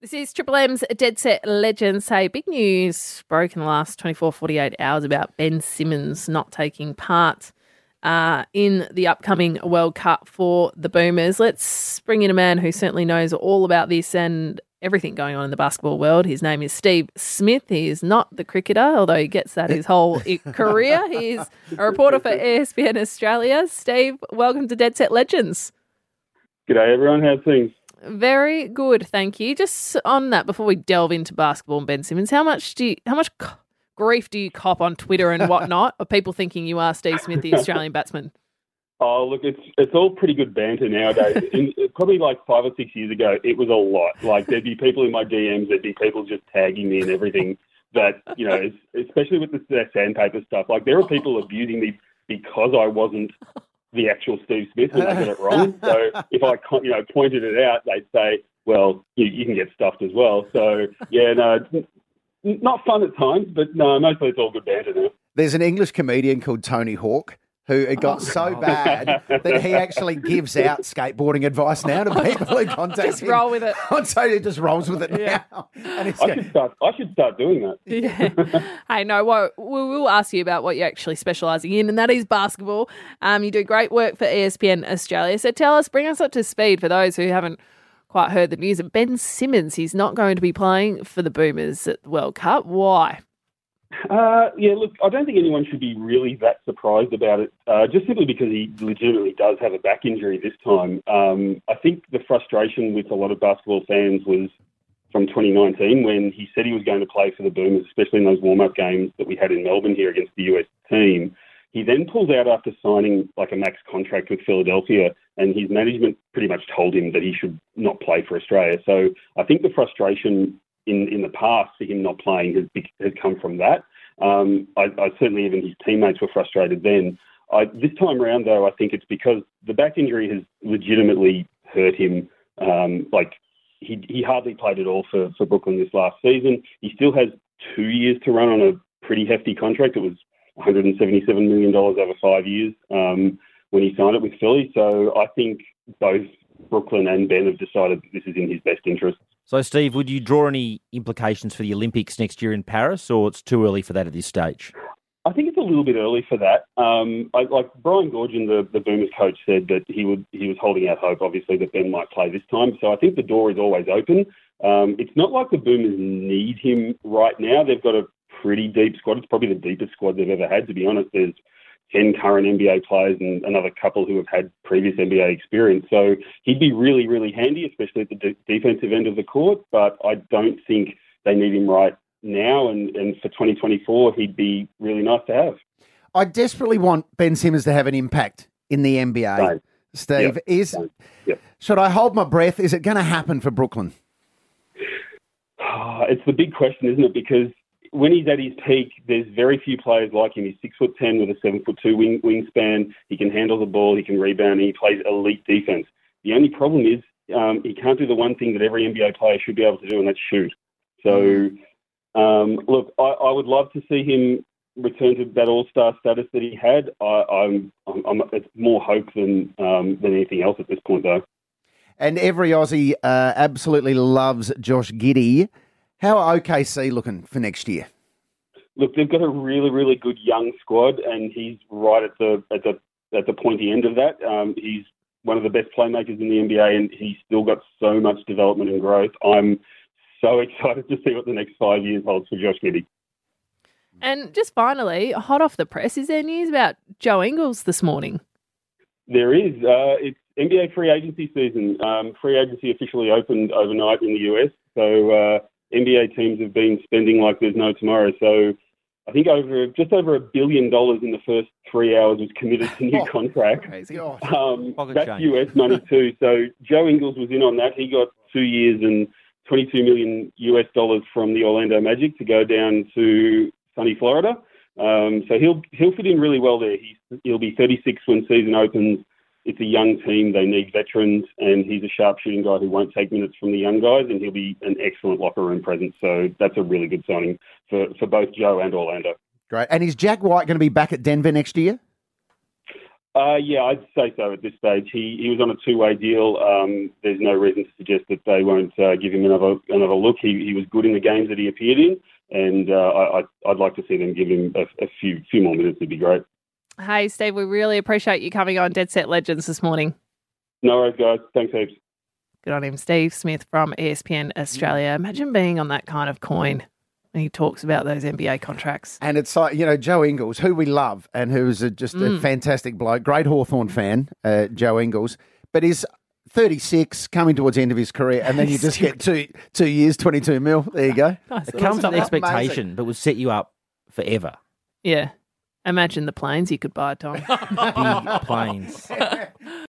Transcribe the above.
This is Triple M's Dead Set Legends. Say, big news broke in the last 24, 48 hours about Ben Simmons not taking part uh, in the upcoming World Cup for the Boomers. Let's bring in a man who certainly knows all about this and everything going on in the basketball world. His name is Steve Smith. He is not the cricketer, although he gets that his whole career. He's a reporter for ESPN Australia. Steve, welcome to Dead Set Legends. G'day, everyone. How's things? Very good, thank you. Just on that, before we delve into basketball and Ben Simmons, how much do you, how much grief do you cop on Twitter and whatnot of people thinking you are Steve Smith, the Australian batsman? Oh, look, it's it's all pretty good banter nowadays. In, probably like five or six years ago, it was a lot. Like there'd be people in my DMs, there'd be people just tagging me and everything. That you know, especially with the sandpaper stuff. Like there are people abusing me because I wasn't the actual Steve Smith and they got it wrong. So if I you know pointed it out, they'd say, "Well, you, you can get stuffed as well." So yeah, no, not fun at times, but no, mostly it's all good banter now. There's an English comedian called Tony Hawk who it got oh, so bad that he actually gives out skateboarding advice now to people who contact just him. Just roll with it. So he just rolls with it yeah. now. I should start. I should start doing that. Yeah. hey, no, well, we will ask you about what you're actually specialising in, and that is basketball. Um, you do great work for ESPN Australia. So tell us, bring us up to speed for those who haven't quite heard the news. Ben Simmons, he's not going to be playing for the Boomers at the World Cup. Why? Uh, yeah, look, I don't think anyone should be really that surprised about it, uh, just simply because he legitimately does have a back injury this time. Um, I think the frustration with a lot of basketball fans was from 2019 when he said he was going to play for the Boomers, especially in those warm up games that we had in Melbourne here against the US team. He then pulls out after signing like a max contract with Philadelphia, and his management pretty much told him that he should not play for Australia. So I think the frustration in, in the past for him not playing has, has come from that. Um, I, I, certainly even his teammates were frustrated then. I, this time around, though, I think it's because the back injury has legitimately hurt him. Um, like he, he hardly played at all for, for Brooklyn this last season. He still has two years to run on a pretty hefty contract. It was 177 million dollars over five years um, when he signed it with Philly. So I think both Brooklyn and Ben have decided that this is in his best interest. So, Steve, would you draw any implications for the Olympics next year in Paris, or it's too early for that at this stage? I think it's a little bit early for that. Um, I, like Brian Goorjian, the, the Boomers coach, said that he would he was holding out hope, obviously, that Ben might play this time. So I think the door is always open. Um, it's not like the Boomers need him right now. They've got a pretty deep squad. It's probably the deepest squad they've ever had, to be honest. There's 10 current NBA players and another couple who have had previous NBA experience. So he'd be really, really handy, especially at the de- defensive end of the court. But I don't think they need him right now. And, and for 2024, he'd be really nice to have. I desperately want Ben Simmons to have an impact in the NBA. Steve, yep. is yep. should I hold my breath? Is it going to happen for Brooklyn? It's the big question, isn't it? Because when he's at his peak, there's very few players like him. He's six foot ten with a seven foot two wing, wingspan. He can handle the ball. He can rebound. He plays elite defense. The only problem is um, he can't do the one thing that every NBA player should be able to do, and that's shoot. So, um, look, I, I, would love to see him return to that All Star status that he had. I, am it's more hope than um, than anything else at this point, though. And every Aussie uh, absolutely loves Josh Giddey. How are OKC looking for next year? Look, they've got a really, really good young squad, and he's right at the at the at the pointy end of that. Um, he's one of the best playmakers in the NBA, and he's still got so much development and growth. I'm so excited to see what the next five years holds for Josh Giddey. And just finally, hot off the press, is there news about Joe Ingles this morning? There is. Uh, it's NBA free agency season. Um, free agency officially opened overnight in the US, so uh, NBA teams have been spending like there's no tomorrow. So I think over just over a billion dollars in the first three hours was committed to new oh, contracts. Um, that's US money too. So Joe Ingles was in on that. He got two years and 22 million US dollars from the Orlando Magic to go down to sunny Florida. Um, so he'll he'll fit in really well there. He's, he'll be 36 when season opens it's a young team. They need veterans, and he's a sharpshooting guy who won't take minutes from the young guys, and he'll be an excellent locker room presence. So that's a really good signing for, for both Joe and Orlando. Great. And is Jack White going to be back at Denver next year? Uh, yeah, I'd say so at this stage. He he was on a two-way deal. Um, there's no reason to suggest that they won't uh, give him another another look. He he was good in the games that he appeared in, and uh, I I'd like to see them give him a, a few few more minutes. It'd be great. Hey, Steve, we really appreciate you coming on Dead Set Legends this morning. No worries, guys. Thanks, heaps. Good on him, Steve Smith from ESPN Australia. Imagine being on that kind of coin And he talks about those NBA contracts. And it's like, you know, Joe Ingles, who we love and who's a, just mm. a fantastic bloke, great Hawthorn fan, uh, Joe Ingles, but he's 36, coming towards the end of his career, and then you just get two two years, 22 mil. There you go. it comes with expectation, amazing. but will set you up forever. Yeah. Imagine the planes you could buy, Tom. Big planes.